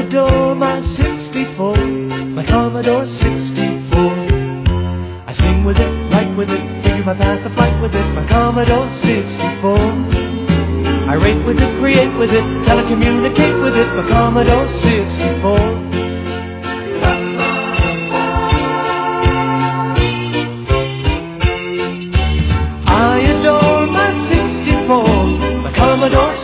Commodore, my 64, my Commodore 64. I sing with it, write with it, figure my path, I fight with it, my Commodore 64. I rate with it, create with it, telecommunicate with it, my Commodore 64. Commodore